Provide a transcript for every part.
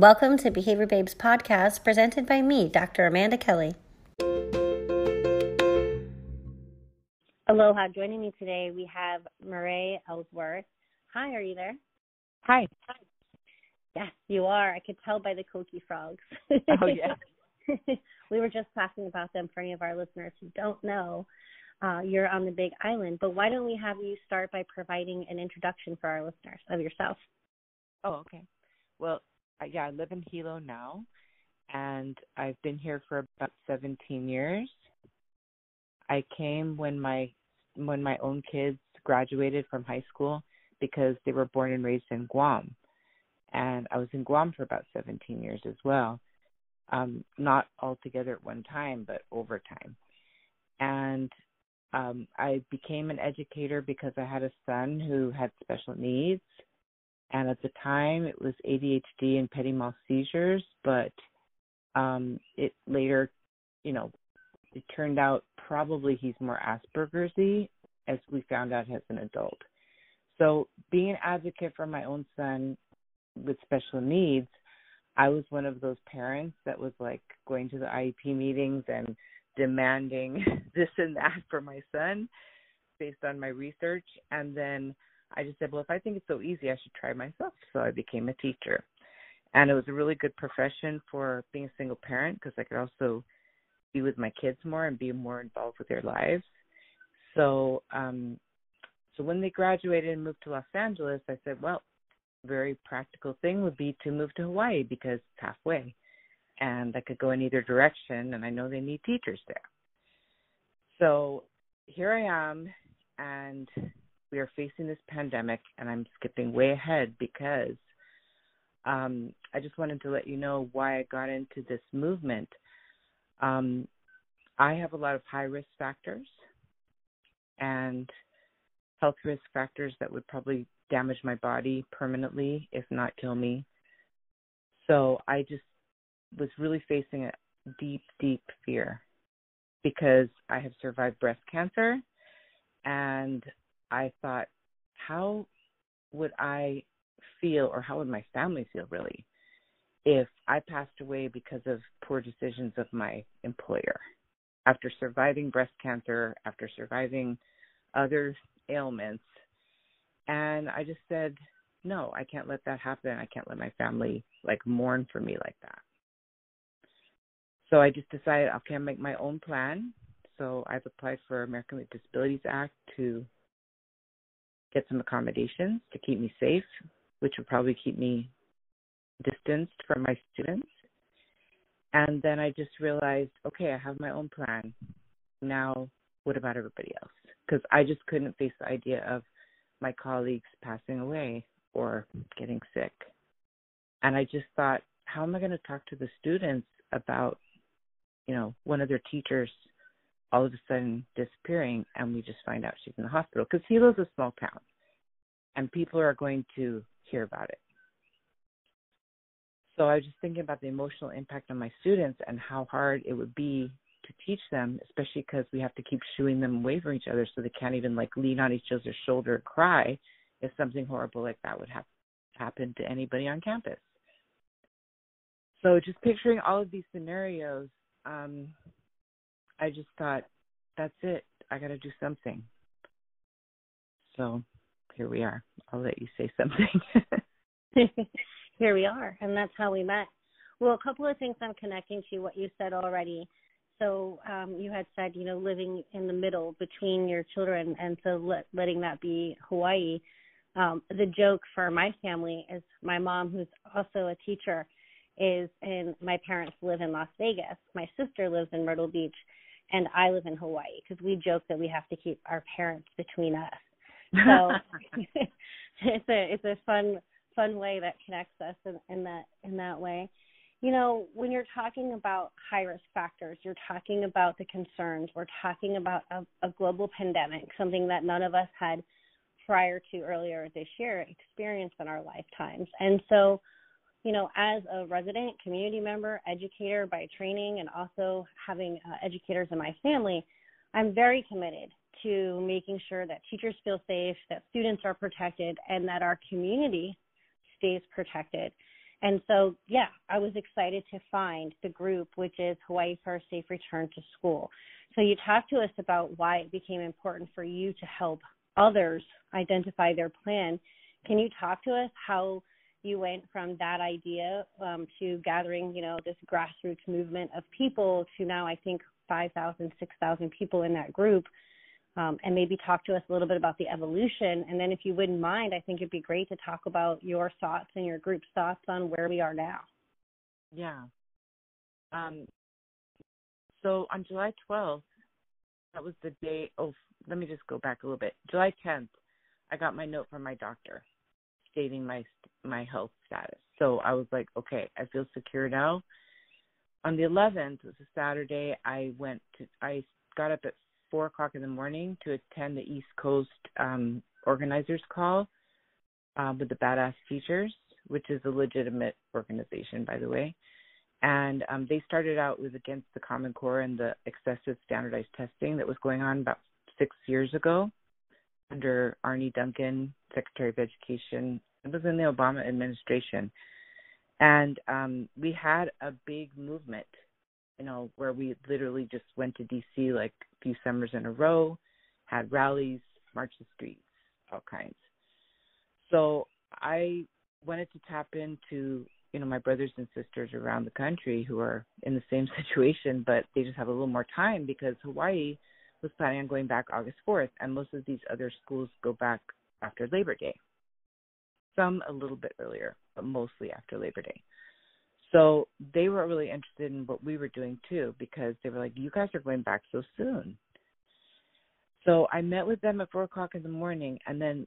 Welcome to Behavior Babes podcast presented by me, Dr. Amanda Kelly. Aloha. Joining me today, we have Murray Ellsworth. Hi, are you there? Hi. Yes, you are. I could tell by the coqui frogs. Oh, yeah. we were just talking about them for any of our listeners who don't know. Uh, you're on the Big Island, but why don't we have you start by providing an introduction for our listeners of yourself? Oh, okay. Well, yeah, I live in Hilo now, and I've been here for about 17 years. I came when my when my own kids graduated from high school because they were born and raised in Guam, and I was in Guam for about 17 years as well. Um, not all together at one time, but over time. And um, I became an educator because I had a son who had special needs and at the time it was ADHD and petit mal seizures, but um it later, you know, it turned out probably he's more Asperger's as we found out as an adult. So being an advocate for my own son with special needs, I was one of those parents that was like going to the IEP meetings and demanding this and that for my son based on my research and then I just said, well, if I think it's so easy, I should try myself. So I became a teacher. And it was a really good profession for being a single parent because I could also be with my kids more and be more involved with their lives. So, um, so when they graduated and moved to Los Angeles, I said, well, very practical thing would be to move to Hawaii because it's halfway, and I could go in either direction, and I know they need teachers there. So here I am, and we are facing this pandemic, and I'm skipping way ahead because um, I just wanted to let you know why I got into this movement. Um, I have a lot of high risk factors and health risk factors that would probably damage my body permanently, if not kill me. So I just was really facing a deep, deep fear because I have survived breast cancer and I thought, how would I feel, or how would my family feel really, if I passed away because of poor decisions of my employer? After surviving breast cancer, after surviving other ailments. And I just said, no, I can't let that happen. I can't let my family like mourn for me like that. So I just decided, okay, I'll make my own plan. So I've applied for American with Disabilities Act to get some accommodations to keep me safe, which would probably keep me distanced from my students. And then I just realized, okay, I have my own plan. Now, what about everybody else? Because I just couldn't face the idea of my colleagues passing away or getting sick. And I just thought, how am I going to talk to the students about, you know, one of their teachers all of a sudden disappearing and we just find out she's in the hospital because Hilo's a small town and people are going to hear about it. So I was just thinking about the emotional impact on my students and how hard it would be to teach them, especially because we have to keep shooing them away from each other so they can't even like lean on each other's shoulder and cry if something horrible like that would have happened to anybody on campus. So just picturing all of these scenarios, um, I just thought, that's it. I got to do something. So here we are. I'll let you say something. here we are, and that's how we met. Well, a couple of things I'm connecting to what you said already. So um, you had said, you know, living in the middle between your children, and so let, letting that be Hawaii. Um, the joke for my family is my mom, who's also a teacher, is and my parents live in Las Vegas. My sister lives in Myrtle Beach, and I live in Hawaii because we joke that we have to keep our parents between us. So it's a it's a fun fun way that connects us in, in that in that way. You know, when you're talking about high risk factors, you're talking about the concerns. We're talking about a, a global pandemic, something that none of us had prior to earlier this year experienced in our lifetimes. And so you know, as a resident, community member, educator by training, and also having uh, educators in my family, I'm very committed to making sure that teachers feel safe, that students are protected, and that our community stays protected. And so, yeah, I was excited to find the group, which is Hawaii for a Safe Return to School. So, you talked to us about why it became important for you to help others identify their plan. Can you talk to us how you went from that idea um, to gathering, you know, this grassroots movement of people to now, I think, 5,000, 6,000 people in that group? Um, and maybe talk to us a little bit about the evolution. And then, if you wouldn't mind, I think it'd be great to talk about your thoughts and your group's thoughts on where we are now. Yeah. Um, so on July 12th, that was the day. Oh, let me just go back a little bit. July 10th, I got my note from my doctor stating my my health status. So I was like, okay, I feel secure now. On the 11th, it was a Saturday. I went to. I got up at four o'clock in the morning to attend the East Coast um, organizers call uh, with the Badass Teachers, which is a legitimate organization, by the way. And um, they started out with against the Common Core and the excessive standardized testing that was going on about six years ago under Arne Duncan, Secretary of Education. It was in the Obama administration. And um, we had a big movement, you know, where we literally just went to DC like a few summers in a row, had rallies, marched the streets, all kinds. So I wanted to tap into, you know, my brothers and sisters around the country who are in the same situation, but they just have a little more time because Hawaii – was planning on going back August 4th, and most of these other schools go back after Labor Day. Some a little bit earlier, but mostly after Labor Day. So they were really interested in what we were doing too, because they were like, "You guys are going back so soon." So I met with them at four o'clock in the morning, and then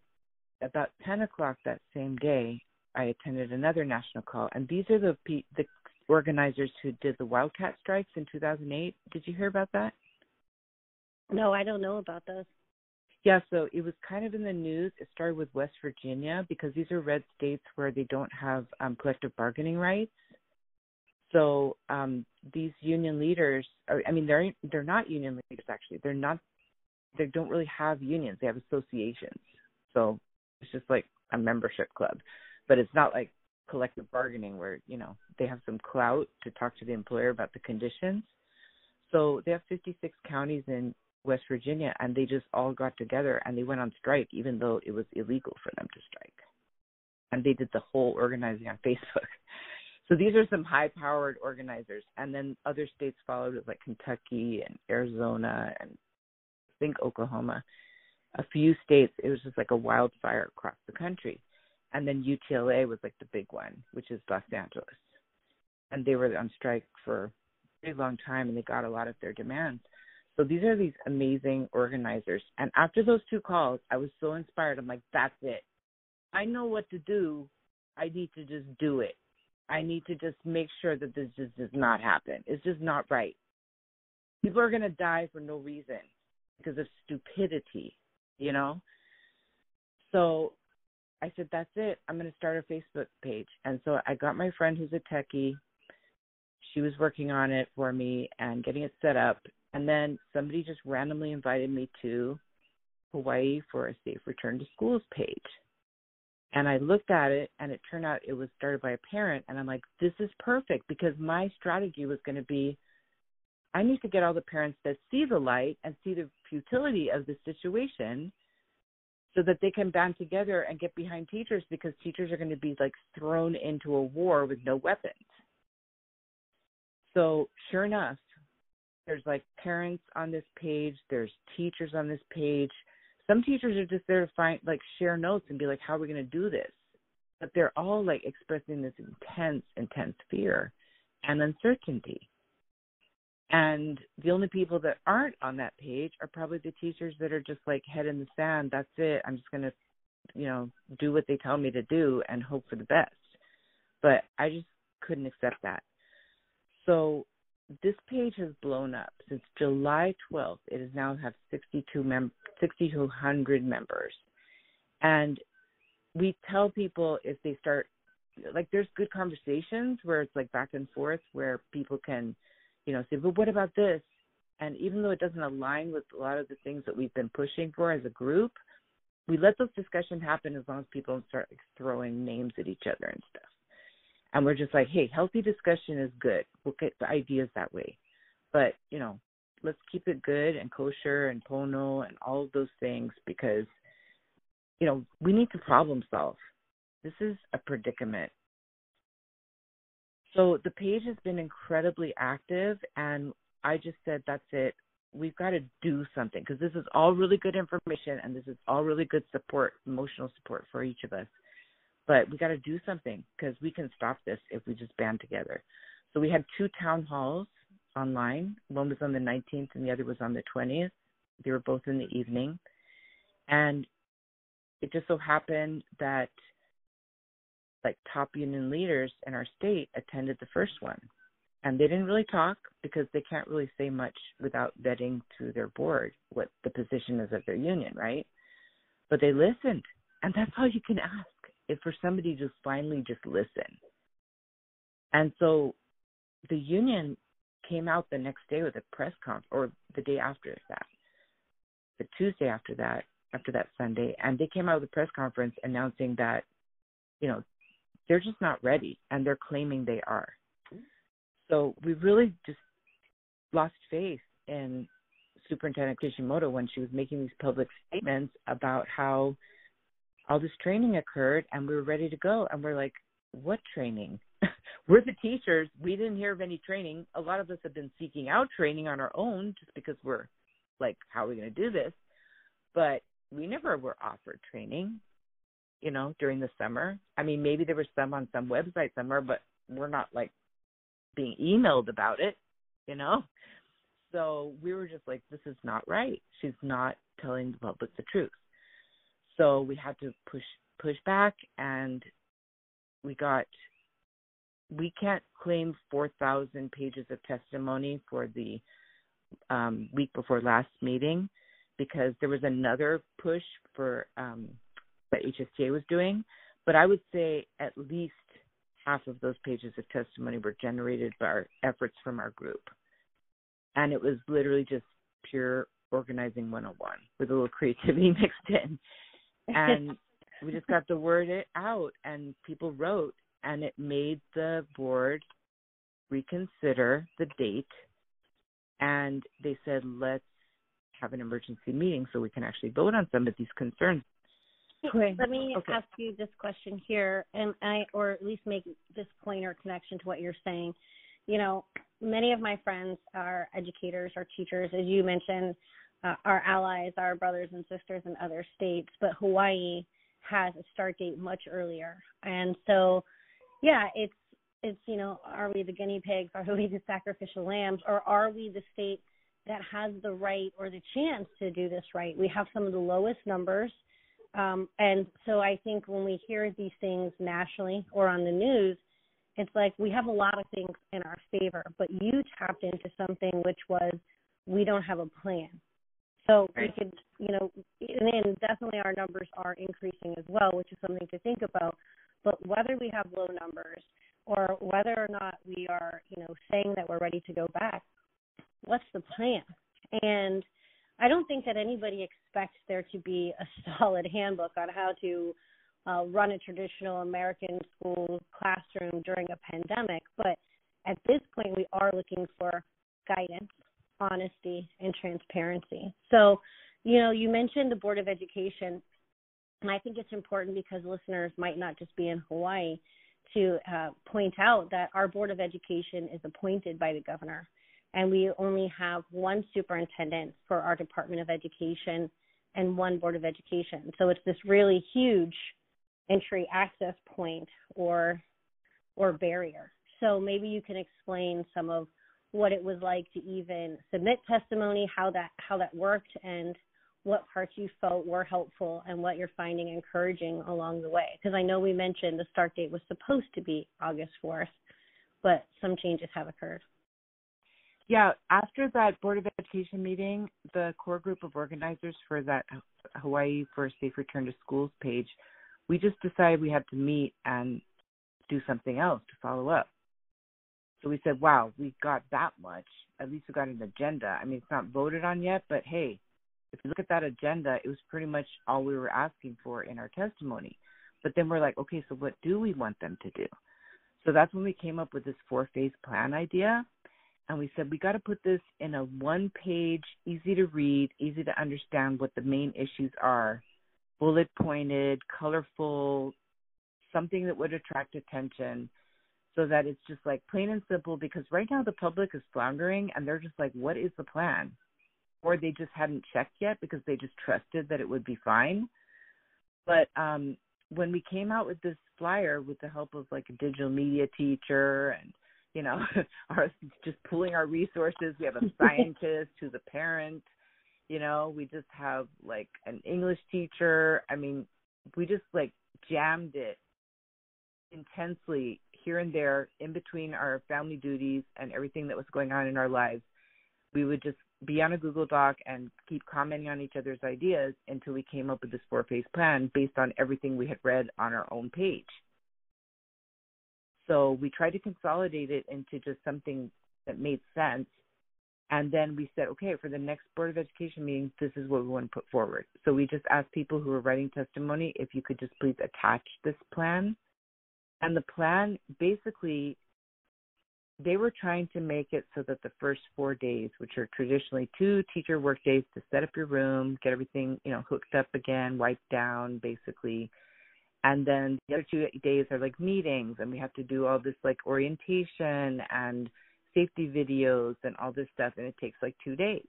about ten o'clock that same day, I attended another national call. And these are the the organizers who did the wildcat strikes in 2008. Did you hear about that? No, I don't know about those. Yeah, so it was kind of in the news. It started with West Virginia because these are red states where they don't have um, collective bargaining rights. So um, these union leaders, are, I mean, they're they're not union leaders actually. They're not. They don't really have unions. They have associations. So it's just like a membership club, but it's not like collective bargaining where you know they have some clout to talk to the employer about the conditions. So they have 56 counties in West Virginia, and they just all got together and they went on strike, even though it was illegal for them to strike. And they did the whole organizing on Facebook. So these are some high-powered organizers, and then other states followed, like Kentucky and Arizona and I think Oklahoma. A few states, it was just like a wildfire across the country. And then UTLA was like the big one, which is Los Angeles. And they were on strike for a very long time, and they got a lot of their demands. So these are these amazing organizers. And after those two calls, I was so inspired. I'm like, that's it. I know what to do. I need to just do it. I need to just make sure that this just does not happen. It's just not right. People are going to die for no reason because of stupidity, you know? So I said, that's it. I'm going to start a Facebook page. And so I got my friend who's a techie. She was working on it for me and getting it set up. And then somebody just randomly invited me to Hawaii for a safe return to schools page. And I looked at it and it turned out it was started by a parent. And I'm like, this is perfect because my strategy was going to be I need to get all the parents that see the light and see the futility of the situation so that they can band together and get behind teachers because teachers are going to be like thrown into a war with no weapons. So, sure enough, there's like parents on this page, there's teachers on this page. Some teachers are just there to find like share notes and be like, How are we gonna do this? But they're all like expressing this intense, intense fear and uncertainty. And the only people that aren't on that page are probably the teachers that are just like head in the sand, that's it. I'm just gonna, you know, do what they tell me to do and hope for the best. But I just couldn't accept that. So this page has blown up since July 12th. It has now have 62 mem 6,200 members, and we tell people if they start like there's good conversations where it's like back and forth where people can, you know, say, but what about this? And even though it doesn't align with a lot of the things that we've been pushing for as a group, we let those discussions happen as long as people don't start like, throwing names at each other and stuff. And we're just like, hey, healthy discussion is good. We'll get the ideas that way. But, you know, let's keep it good and kosher and pono and all of those things because, you know, we need to problem solve. This is a predicament. So the page has been incredibly active, and I just said, that's it. We've got to do something because this is all really good information and this is all really good support, emotional support for each of us. But we got to do something because we can stop this if we just band together. So we had two town halls online. One was on the 19th and the other was on the 20th. They were both in the evening. And it just so happened that like top union leaders in our state attended the first one. And they didn't really talk because they can't really say much without vetting through their board what the position is of their union, right? But they listened. And that's all you can ask is for somebody to finally just listen. And so the union came out the next day with a press conference, or the day after that, the Tuesday after that, after that Sunday, and they came out with a press conference announcing that, you know, they're just not ready, and they're claiming they are. So we really just lost faith in Superintendent Kishimoto when she was making these public statements about how all this training occurred and we were ready to go. And we're like, what training? we're the teachers. We didn't hear of any training. A lot of us have been seeking out training on our own just because we're like, how are we going to do this? But we never were offered training, you know, during the summer. I mean, maybe there was some on some website somewhere, but we're not like being emailed about it, you know? So we were just like, this is not right. She's not telling the public the truth. So we had to push push back and we got we can't claim 4,000 pages of testimony for the um, week before last meeting because there was another push for um, what HSTA was doing. But I would say at least half of those pages of testimony were generated by our efforts from our group. And it was literally just pure organizing 101 with a little creativity mixed in. And we just got the word it out and people wrote and it made the board reconsider the date and they said let's have an emergency meeting so we can actually vote on some of these concerns okay. let me okay. ask you this question here and i or at least make this point or connection to what you're saying you know many of my friends are educators or teachers as you mentioned uh, our allies our brothers and sisters in other states but hawaii has a start date much earlier and so yeah, it's it's you know, are we the guinea pigs? Are we the sacrificial lambs? Or are we the state that has the right or the chance to do this right? We have some of the lowest numbers. Um, and so I think when we hear these things nationally or on the news, it's like we have a lot of things in our favor, but you tapped into something which was we don't have a plan. So right. we could, you know, and then definitely our numbers are increasing as well, which is something to think about. But whether we have low numbers or whether or not we are, you know, saying that we're ready to go back, what's the plan? And I don't think that anybody expects there to be a solid handbook on how to uh, run a traditional American school classroom during a pandemic. But at this point, we are looking for guidance, honesty, and transparency. So, you know, you mentioned the Board of Education and I think it's important because listeners might not just be in Hawaii to uh, point out that our Board of Education is appointed by the governor, and we only have one superintendent for our Department of Education and one Board of Education. So it's this really huge entry access point or or barrier. So maybe you can explain some of what it was like to even submit testimony, how that how that worked, and what parts you felt were helpful and what you're finding encouraging along the way. Because I know we mentioned the start date was supposed to be August 4th, but some changes have occurred. Yeah, after that Board of Education meeting, the core group of organizers for that Hawaii for a Safe Return to Schools page, we just decided we had to meet and do something else to follow up. So we said, wow, we got that much. At least we got an agenda. I mean, it's not voted on yet, but hey, if you look at that agenda, it was pretty much all we were asking for in our testimony. But then we're like, okay, so what do we want them to do? So that's when we came up with this four phase plan idea. And we said we got to put this in a one page, easy to read, easy to understand what the main issues are, bullet pointed, colorful, something that would attract attention so that it's just like plain and simple because right now the public is floundering and they're just like, what is the plan? Or they just hadn't checked yet because they just trusted that it would be fine. But um when we came out with this flyer with the help of like a digital media teacher and you know our just pulling our resources we have a scientist who's a parent you know we just have like an english teacher i mean we just like jammed it intensely here and there in between our family duties and everything that was going on in our lives, we would just be on a Google Doc and keep commenting on each other's ideas until we came up with this four phase plan based on everything we had read on our own page. So we tried to consolidate it into just something that made sense. And then we said, okay, for the next Board of Education meeting, this is what we want to put forward. So we just asked people who were writing testimony if you could just please attach this plan and the plan basically, they were trying to make it so that the first four days, which are traditionally two teacher work days to set up your room, get everything, you know, hooked up again, wiped down, basically. And then the other two days are like meetings, and we have to do all this like orientation and safety videos and all this stuff, and it takes like two days.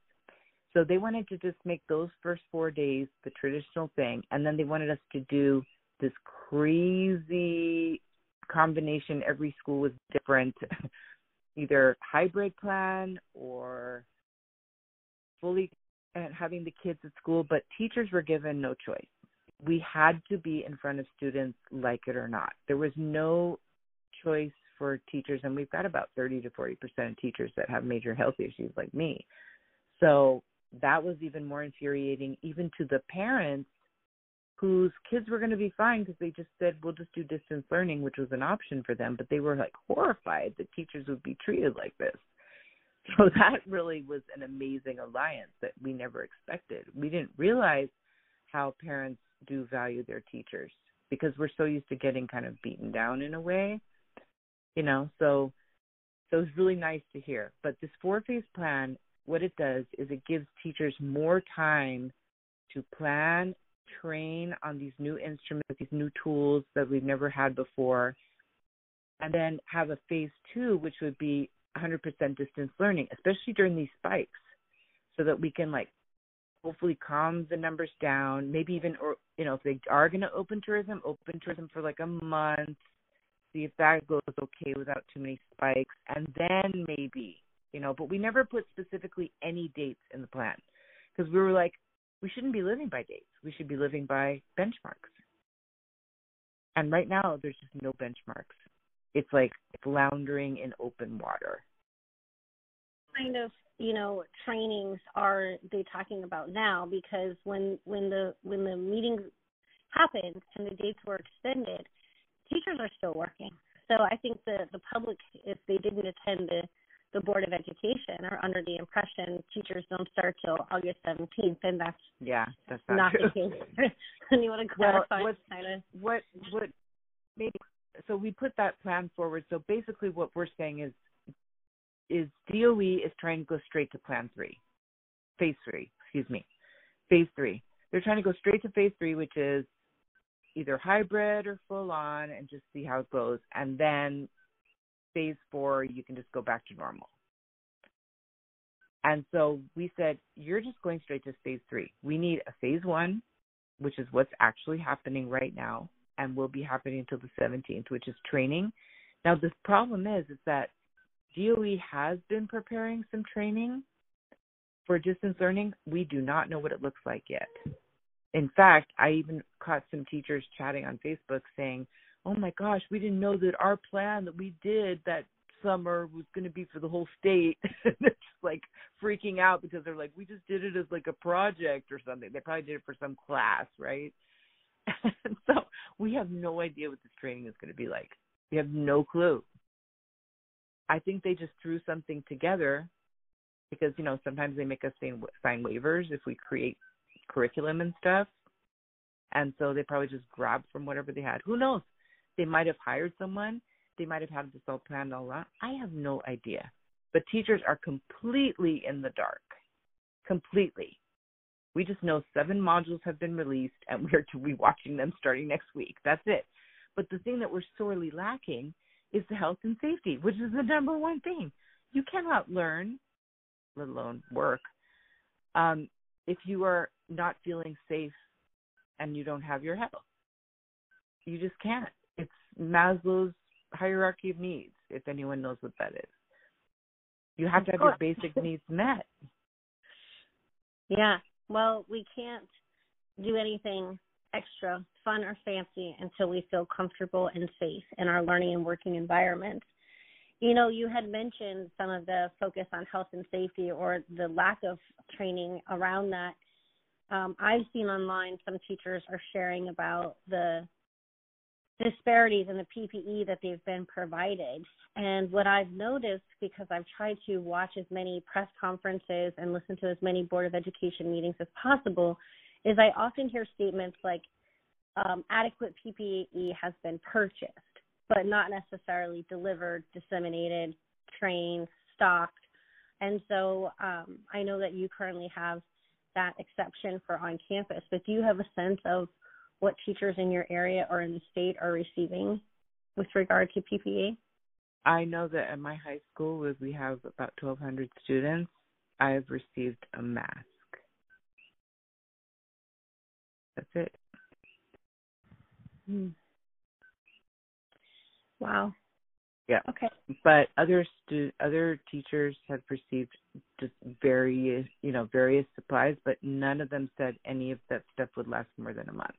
So they wanted to just make those first four days the traditional thing, and then they wanted us to do this crazy combination every school was different. Either hybrid plan or fully having the kids at school but teachers were given no choice. We had to be in front of students like it or not. There was no choice for teachers and we've got about 30 to 40 percent of teachers that have major health issues like me. So that was even more infuriating even to the parents whose kids were going to be fine because they just said we'll just do distance learning which was an option for them but they were like horrified that teachers would be treated like this. So that really was an amazing alliance that we never expected. We didn't realize how parents do value their teachers because we're so used to getting kind of beaten down in a way you know? So so it's really nice to hear. But this four phase plan what it does is it gives teachers more time to plan train on these new instruments, these new tools that we've never had before, and then have a phase two, which would be 100% distance learning, especially during these spikes, so that we can like hopefully calm the numbers down. Maybe even, or you know, if they are going to open tourism, open tourism for like a month, see if that goes okay without too many spikes, and then maybe, you know. But we never put specifically any dates in the plan because we were like, we shouldn't be living by dates. We should be living by benchmarks. And right now, there's just no benchmarks. It's like floundering in open water. Kind of, you know, trainings are they talking about now? Because when when the when the meetings happened and the dates were extended, teachers are still working. So I think the the public, if they didn't attend the the Board of Education are under the impression teachers don't start till August 17th, and that's yeah, that's not, not true. the case. and you want to clarify well, kind of what what maybe so we put that plan forward. So basically, what we're saying is is DOE is trying to go straight to Plan Three, Phase Three, excuse me, Phase Three. They're trying to go straight to Phase Three, which is either hybrid or full on, and just see how it goes, and then phase four, you can just go back to normal. And so we said, you're just going straight to phase three. We need a phase one, which is what's actually happening right now and will be happening until the 17th, which is training. Now, the problem is, is that DOE has been preparing some training for distance learning. We do not know what it looks like yet. In fact, I even caught some teachers chatting on Facebook saying, oh my gosh, we didn't know that our plan that we did that summer was going to be for the whole state. just like freaking out because they're like, we just did it as like a project or something. They probably did it for some class, right? and so we have no idea what this training is going to be like. We have no clue. I think they just threw something together because you know sometimes they make us sign, sign waivers if we create curriculum and stuff, and so they probably just grabbed from whatever they had. Who knows? They might have hired someone they might have had this all planned all along. I have no idea. But teachers are completely in the dark. Completely. We just know seven modules have been released and we're to be watching them starting next week. That's it. But the thing that we're sorely lacking is the health and safety, which is the number one thing. You cannot learn, let alone work, um, if you are not feeling safe and you don't have your health. You just can't. Maslow's hierarchy of needs, if anyone knows what that is. You have to have your basic needs met. Yeah. Well, we can't do anything extra fun or fancy until we feel comfortable and safe in our learning and working environment. You know, you had mentioned some of the focus on health and safety or the lack of training around that. Um, I've seen online some teachers are sharing about the disparities in the PPE that they've been provided. And what I've noticed, because I've tried to watch as many press conferences and listen to as many Board of Education meetings as possible, is I often hear statements like um, adequate PPE has been purchased, but not necessarily delivered, disseminated, trained, stocked. And so um, I know that you currently have that exception for on campus, but do you have a sense of what teachers in your area or in the state are receiving with regard to PPE? I know that at my high school, we have about 1,200 students, I have received a mask. That's it. Hmm. Wow. Yeah. Okay. But other stu- other teachers have received just various, you know, various supplies, but none of them said any of that stuff would last more than a month.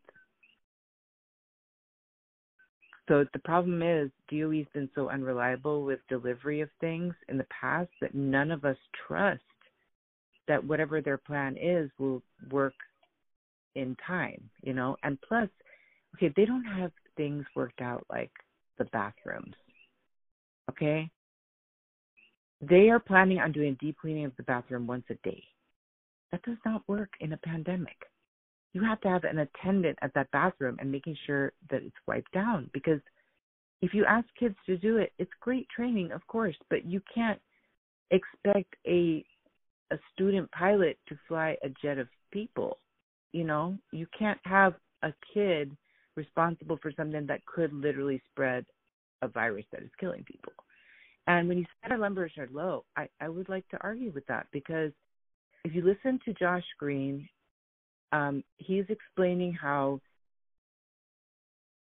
So the problem is DOE's been so unreliable with delivery of things in the past that none of us trust that whatever their plan is will work in time, you know. And plus, okay, they don't have things worked out like the bathrooms. Okay? They are planning on doing deep cleaning of the bathroom once a day. That does not work in a pandemic you have to have an attendant at that bathroom and making sure that it's wiped down because if you ask kids to do it it's great training of course but you can't expect a a student pilot to fly a jet of people you know? You can't have a kid responsible for something that could literally spread a virus that is killing people. And when you said our numbers are low i i would like to argue with that because if you listen to josh green um, he's explaining how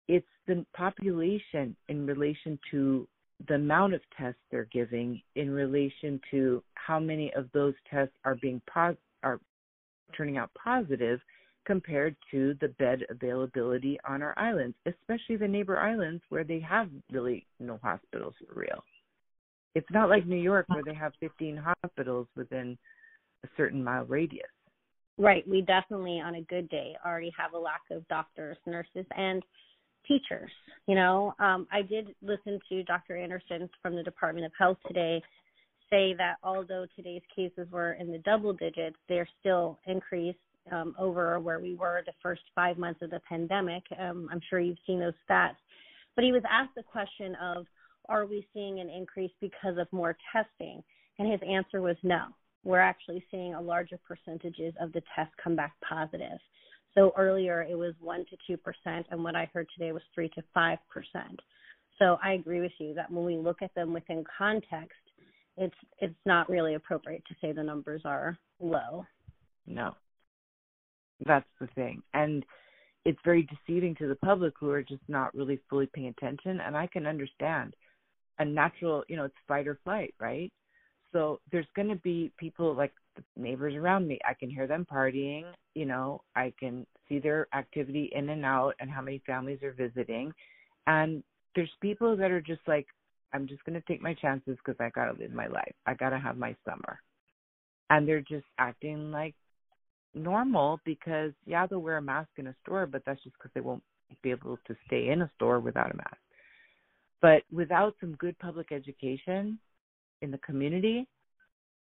it's the population in relation to the amount of tests they're giving in relation to how many of those tests are being pos- are turning out positive compared to the bed availability on our islands, especially the neighbor islands where they have really no hospitals for real. It's not like New York where they have 15 hospitals within a certain mile radius. Right. We definitely, on a good day, already have a lack of doctors, nurses, and teachers. You know, um, I did listen to Dr. Anderson from the Department of Health today say that although today's cases were in the double digits, they're still increased um, over where we were the first five months of the pandemic. Um, I'm sure you've seen those stats. But he was asked the question of, are we seeing an increase because of more testing? And his answer was no we're actually seeing a larger percentages of the tests come back positive. So earlier it was 1 to 2%, and what I heard today was 3 to 5%. So I agree with you that when we look at them within context, it's it's not really appropriate to say the numbers are low. No. That's the thing. And it's very deceiving to the public who are just not really fully paying attention and I can understand a natural, you know, it's fight or flight, right? So there's going to be people like the neighbors around me. I can hear them partying. You know, I can see their activity in and out and how many families are visiting. And there's people that are just like, I'm just going to take my chances because I got to live my life. I got to have my summer. And they're just acting like normal because, yeah, they'll wear a mask in a store, but that's just because they won't be able to stay in a store without a mask. But without some good public education, in the community,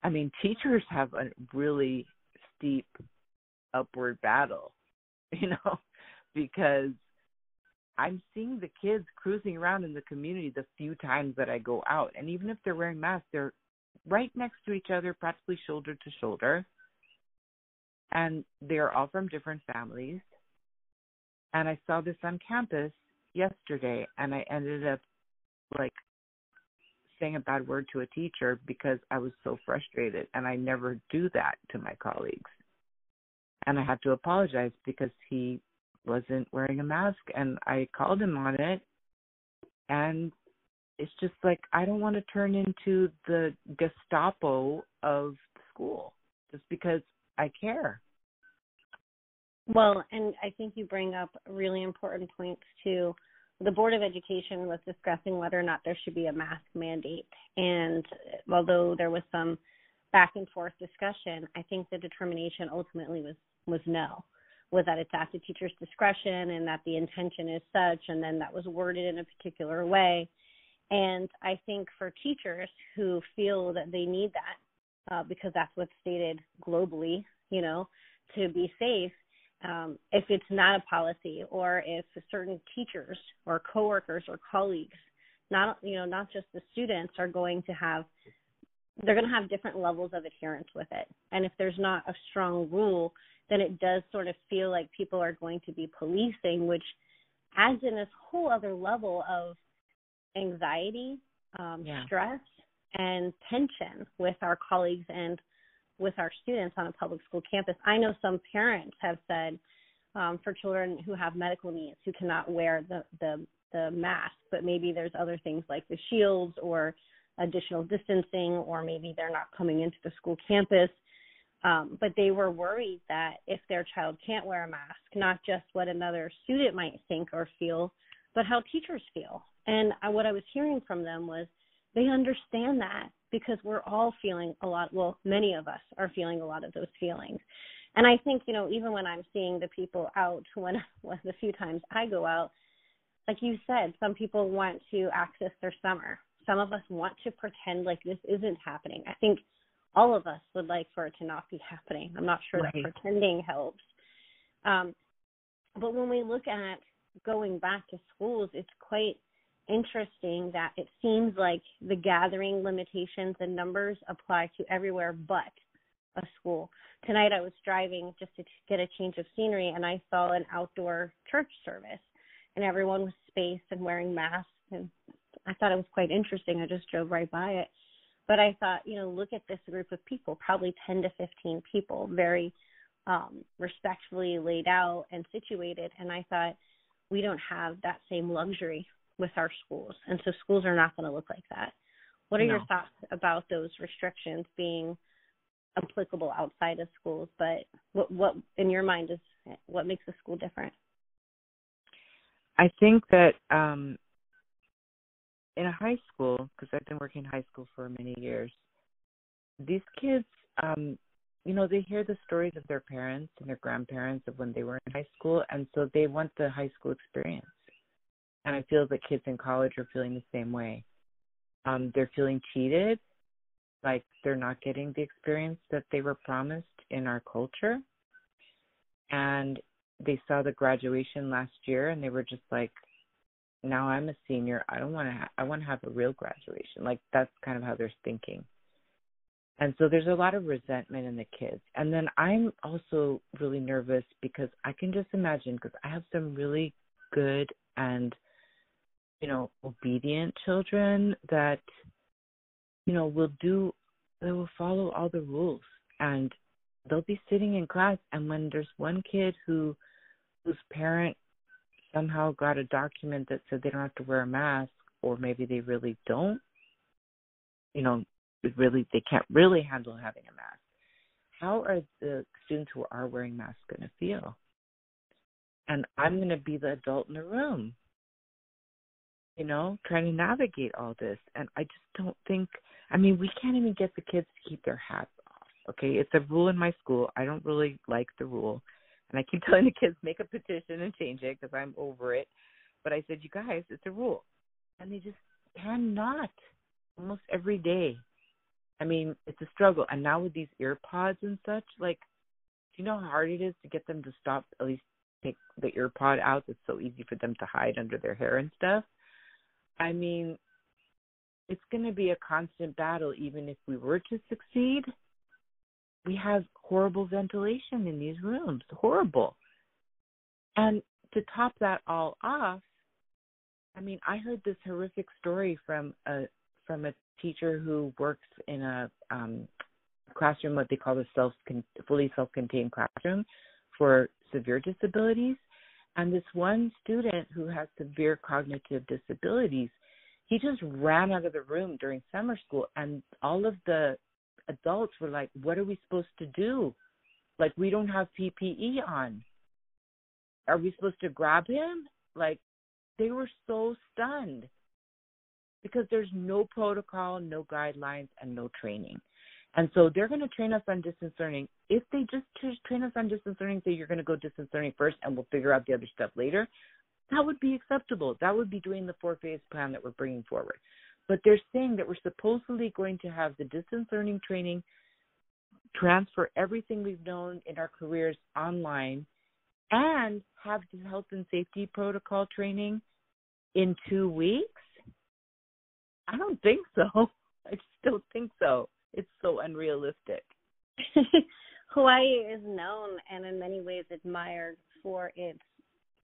I mean, teachers have a really steep upward battle, you know, because I'm seeing the kids cruising around in the community the few times that I go out. And even if they're wearing masks, they're right next to each other, practically shoulder to shoulder. And they're all from different families. And I saw this on campus yesterday and I ended up like saying a bad word to a teacher because I was so frustrated and I never do that to my colleagues. And I had to apologize because he wasn't wearing a mask and I called him on it and it's just like I don't want to turn into the Gestapo of school just because I care. Well, and I think you bring up really important points too. The Board of Education was discussing whether or not there should be a mask mandate. And although there was some back and forth discussion, I think the determination ultimately was was no was that it's at the teacher's discretion and that the intention is such and then that was worded in a particular way and i think for teachers who feel that they need that uh, because that's what's stated globally you know to be safe um, if it's not a policy or if certain teachers or coworkers or colleagues not you know not just the students are going to have they're going to have different levels of adherence with it and if there's not a strong rule then it does sort of feel like people are going to be policing, which adds in this whole other level of anxiety, um, yeah. stress, and tension with our colleagues and with our students on a public school campus. I know some parents have said um, for children who have medical needs who cannot wear the, the the mask, but maybe there's other things like the shields or additional distancing, or maybe they're not coming into the school campus um, but they were worried that if their child can't wear a mask, not just what another student might think or feel, but how teachers feel. And I, what I was hearing from them was they understand that because we're all feeling a lot, well, many of us are feeling a lot of those feelings. And I think, you know, even when I'm seeing the people out, when, when the few times I go out, like you said, some people want to access their summer. Some of us want to pretend like this isn't happening. I think all of us would like for it to not be happening. I'm not sure right. that pretending helps. Um, but when we look at going back to schools, it's quite interesting that it seems like the gathering limitations and numbers apply to everywhere but a school. Tonight I was driving just to get a change of scenery and I saw an outdoor church service and everyone was spaced and wearing masks and I thought it was quite interesting. I just drove right by it. But I thought, you know, look at this group of people, probably 10 to 15 people, very um, respectfully laid out and situated. And I thought, we don't have that same luxury with our schools. And so schools are not going to look like that. What are no. your thoughts about those restrictions being applicable outside of schools? But what, what in your mind is what makes a school different? I think that um, in a high school, because I've been working in high school for many years, these kids, um, you know, they hear the stories of their parents and their grandparents of when they were in high school, and so they want the high school experience. And I feel that kids in college are feeling the same way. Um, they're feeling cheated, like they're not getting the experience that they were promised in our culture. And they saw the graduation last year, and they were just like, now I'm a senior. I don't want to. Ha- I want to have a real graduation. Like that's kind of how they're thinking. And so there's a lot of resentment in the kids. And then I'm also really nervous because I can just imagine because I have some really good and you know obedient children that you know will do they will follow all the rules and they'll be sitting in class. And when there's one kid who whose parent somehow got a document that said they don't have to wear a mask or maybe they really don't you know really they can't really handle having a mask how are the students who are wearing masks going to feel? And i'm going to be the adult in the room you know trying to navigate all this and i just don't think i mean we can't even get the kids to keep their hats off okay it's a rule in my school i don't really like the rule and I keep telling the kids, make a petition and change it because I'm over it. But I said, you guys, it's a rule. And they just cannot almost every day. I mean, it's a struggle. And now with these ear pods and such, like, do you know how hard it is to get them to stop at least take the ear pod out it's so easy for them to hide under their hair and stuff i mean it's going to be a constant battle even if we were to succeed. We have horrible ventilation in these rooms horrible. And to top that all off i mean i heard this horrific story from a from a teacher who works in a um classroom what they call a self fully self-contained classroom for severe disabilities and this one student who has severe cognitive disabilities he just ran out of the room during summer school and all of the adults were like what are we supposed to do? Like we don't have ppe on. Are we supposed to grab him? Like they were so stunned because there's no protocol no guidelines and no training and so they're going to train us on distance learning. If they just train us on distance learning, say you're going to go distance learning first and we'll figure out the other stuff later, that would be acceptable. That would be doing the four phase plan that we're bringing forward. But they're saying that we're supposedly going to have the distance learning training, transfer everything we've known in our careers online, and have the health and safety protocol training in two weeks. I don't think so. I just don't think so it's so unrealistic. Hawaii is known and in many ways admired for its,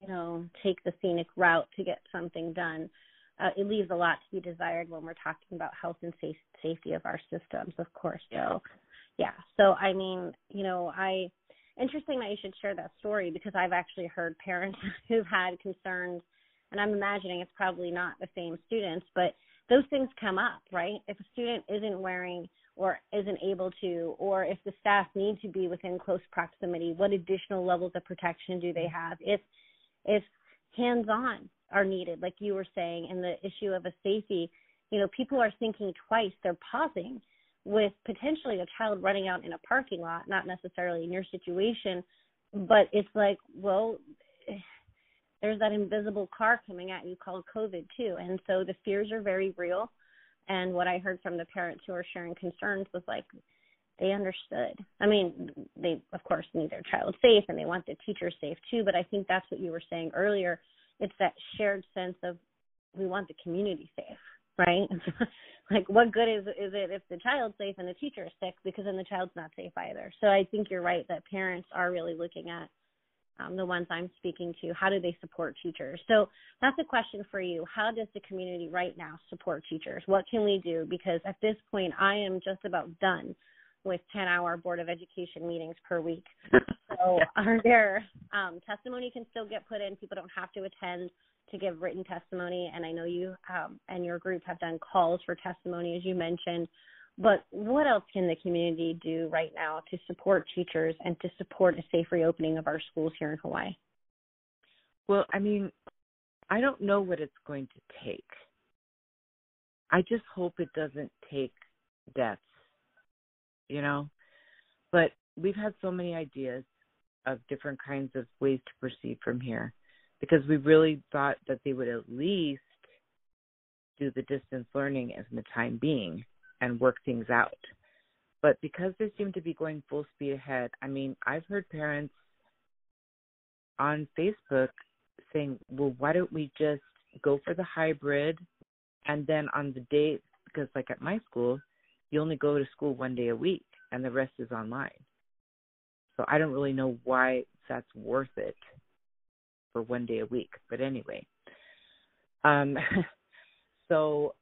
you know, take the scenic route to get something done. Uh, it leaves a lot to be desired when we're talking about health and safe, safety of our systems, of course. So, yeah. So, I mean, you know, I interesting that you should share that story because I've actually heard parents who've had concerns, and I'm imagining it's probably not the same students, but those things come up, right? If a student isn't wearing or isn't able to, or if the staff need to be within close proximity, what additional levels of protection do they have? If if hands on are needed, like you were saying, and the issue of a safety, you know, people are thinking twice, they're pausing with potentially a child running out in a parking lot, not necessarily in your situation, but it's like, well, there's that invisible car coming at you called COVID too. And so the fears are very real. And what I heard from the parents who were sharing concerns was like they understood. I mean, they of course need their child safe and they want the teacher safe too, but I think that's what you were saying earlier. It's that shared sense of we want the community safe, right? like what good is is it if the child's safe and the teacher is sick because then the child's not safe either. So I think you're right that parents are really looking at um, the ones I'm speaking to, how do they support teachers? So that's a question for you. How does the community right now support teachers? What can we do? Because at this point, I am just about done with 10 hour Board of Education meetings per week. So are there um, testimony can still get put in? People don't have to attend to give written testimony. And I know you um, and your group have done calls for testimony, as you mentioned. But what else can the community do right now to support teachers and to support a safe reopening of our schools here in Hawaii? Well, I mean, I don't know what it's going to take. I just hope it doesn't take deaths, you know? But we've had so many ideas of different kinds of ways to proceed from here because we really thought that they would at least do the distance learning as in the time being and work things out. But because they seem to be going full speed ahead, I mean, I've heard parents on Facebook saying, well, why don't we just go for the hybrid? And then on the day, because like at my school, you only go to school one day a week and the rest is online. So I don't really know why that's worth it for one day a week. But anyway, um, so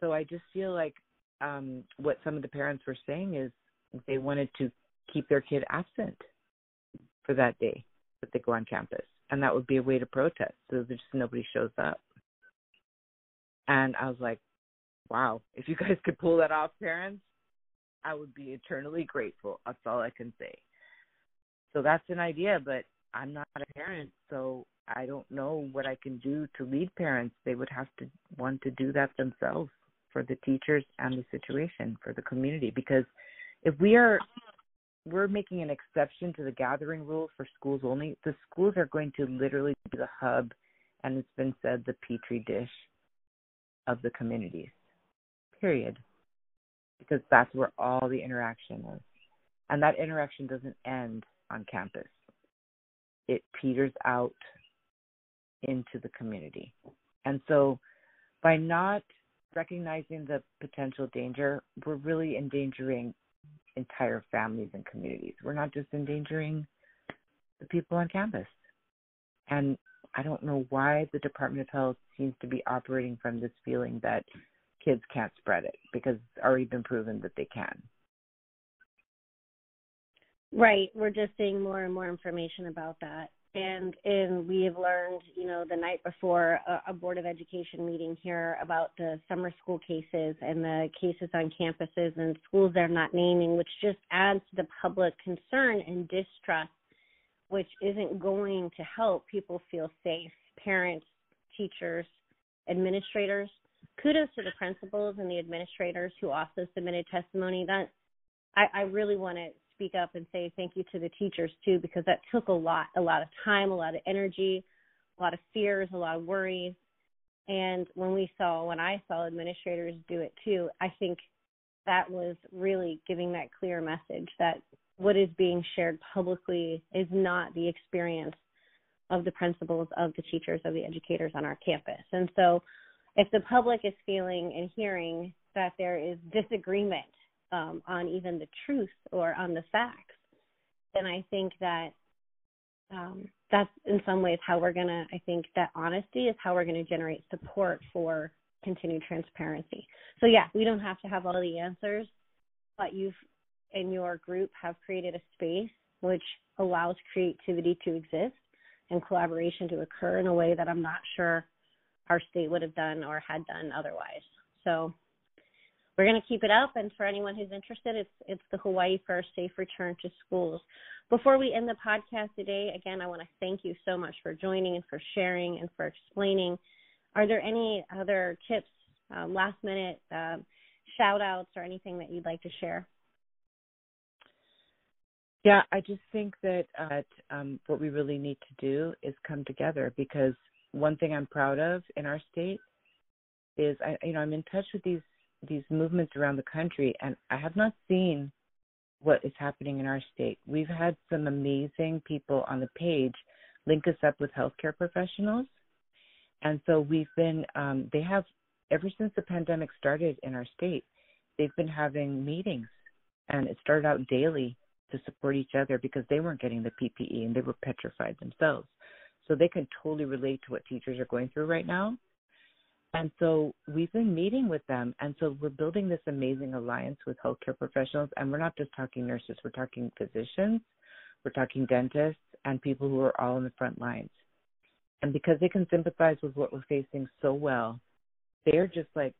so I just feel like um, what some of the parents were saying is they wanted to keep their kid absent for that day that they go on campus, and that would be a way to protest. So just nobody shows up. And I was like, wow, if you guys could pull that off, parents, I would be eternally grateful. That's all I can say. So that's an idea, but I'm not a parent, so I don't know what I can do to lead parents. They would have to want to do that themselves for the teachers and the situation for the community because if we are we're making an exception to the gathering rule for schools only the schools are going to literally be the hub and it's been said the petri dish of the communities period. Because that's where all the interaction is. And that interaction doesn't end on campus. It peters out into the community. And so by not recognizing the potential danger, we're really endangering entire families and communities. We're not just endangering the people on campus. And I don't know why the Department of Health seems to be operating from this feeling that kids can't spread it because it's already been proven that they can. Right. We're just seeing more and more information about that. And and we have learned, you know, the night before a, a board of education meeting here about the summer school cases and the cases on campuses and schools they're not naming, which just adds to the public concern and distrust, which isn't going to help people feel safe, parents, teachers, administrators. Kudos to the principals and the administrators who also submitted testimony. That I, I really want to speak up and say thank you to the teachers too because that took a lot a lot of time a lot of energy a lot of fears a lot of worries and when we saw when i saw administrators do it too i think that was really giving that clear message that what is being shared publicly is not the experience of the principals of the teachers of the educators on our campus. And so if the public is feeling and hearing that there is disagreement um, on even the truth or on the facts, then I think that um, that's in some ways how we're going to, I think that honesty is how we're going to generate support for continued transparency. So, yeah, we don't have to have all the answers, but you've, in your group, have created a space which allows creativity to exist and collaboration to occur in a way that I'm not sure our state would have done or had done otherwise. So, we're going to keep it up. And for anyone who's interested, it's it's the Hawaii First Safe Return to Schools. Before we end the podcast today, again, I want to thank you so much for joining and for sharing and for explaining. Are there any other tips, um, last minute um, shout outs, or anything that you'd like to share? Yeah, I just think that uh, um, what we really need to do is come together because one thing I'm proud of in our state is I, you know, I'm in touch with these these movements around the country, and I have not seen what is happening in our state. We've had some amazing people on the page link us up with healthcare professionals, and so we've been. Um, they have ever since the pandemic started in our state. They've been having meetings, and it started out daily to support each other because they weren't getting the PPE and they were petrified themselves. So they can totally relate to what teachers are going through right now. And so we've been meeting with them. And so we're building this amazing alliance with healthcare professionals. And we're not just talking nurses, we're talking physicians, we're talking dentists, and people who are all in the front lines. And because they can sympathize with what we're facing so well, they're just like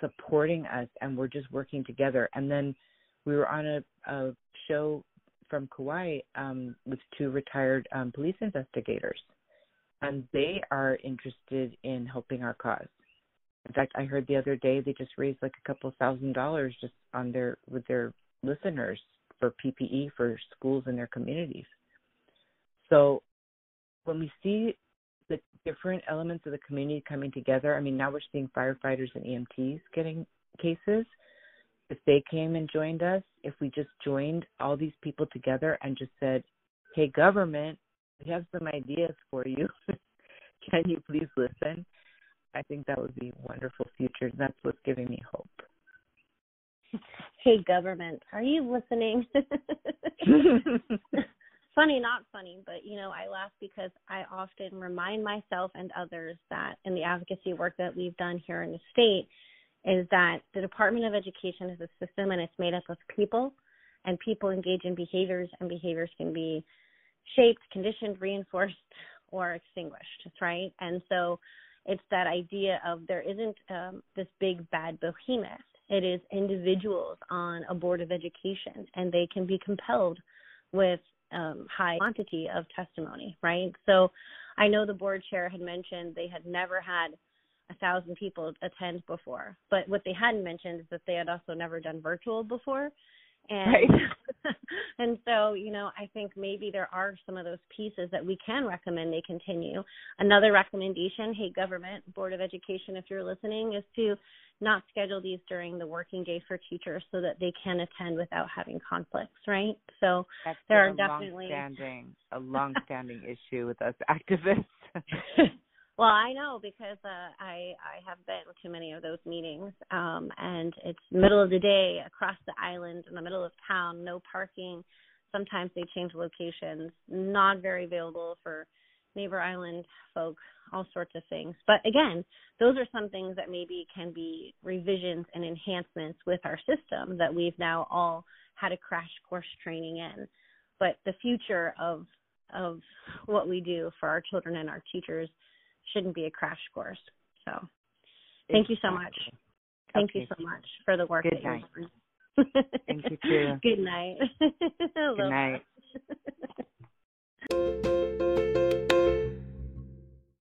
supporting us and we're just working together. And then we were on a, a show from Kauai um, with two retired um, police investigators and they are interested in helping our cause. In fact, I heard the other day they just raised like a couple thousand dollars just on their with their listeners for PPE for schools in their communities. So when we see the different elements of the community coming together, I mean now we're seeing firefighters and EMTs getting cases. If they came and joined us, if we just joined all these people together and just said, Hey government, we have some ideas for you. Can you please listen? I think that would be wonderful future. That's what's giving me hope. Hey, government, are you listening? funny, not funny, but you know, I laugh because I often remind myself and others that in the advocacy work that we've done here in the state is that the Department of Education is a system and it's made up of people, and people engage in behaviors, and behaviors can be shaped, conditioned, reinforced, or extinguished, right? And so it's that idea of there isn't um, this big bad behemoth. It is individuals on a board of education, and they can be compelled with um, high quantity of testimony, right? So I know the board chair had mentioned they had never had a thousand people attend before, but what they hadn't mentioned is that they had also never done virtual before. And right. and so, you know, I think maybe there are some of those pieces that we can recommend they continue. Another recommendation, hey, government, Board of Education, if you're listening, is to not schedule these during the working day for teachers so that they can attend without having conflicts, right? So That's there are a definitely long-standing, a long-standing issue with us activists. Well, I know because uh, I I have been to many of those meetings, um, and it's middle of the day across the island in the middle of town, no parking. Sometimes they change locations, not very available for neighbor island folk, all sorts of things. But again, those are some things that maybe can be revisions and enhancements with our system that we've now all had a crash course training in. But the future of of what we do for our children and our teachers shouldn't be a crash course. So thank you so much. Thank Okay. you so much for the work Good that you're night. doing. Thank you, too. Good night. Good night.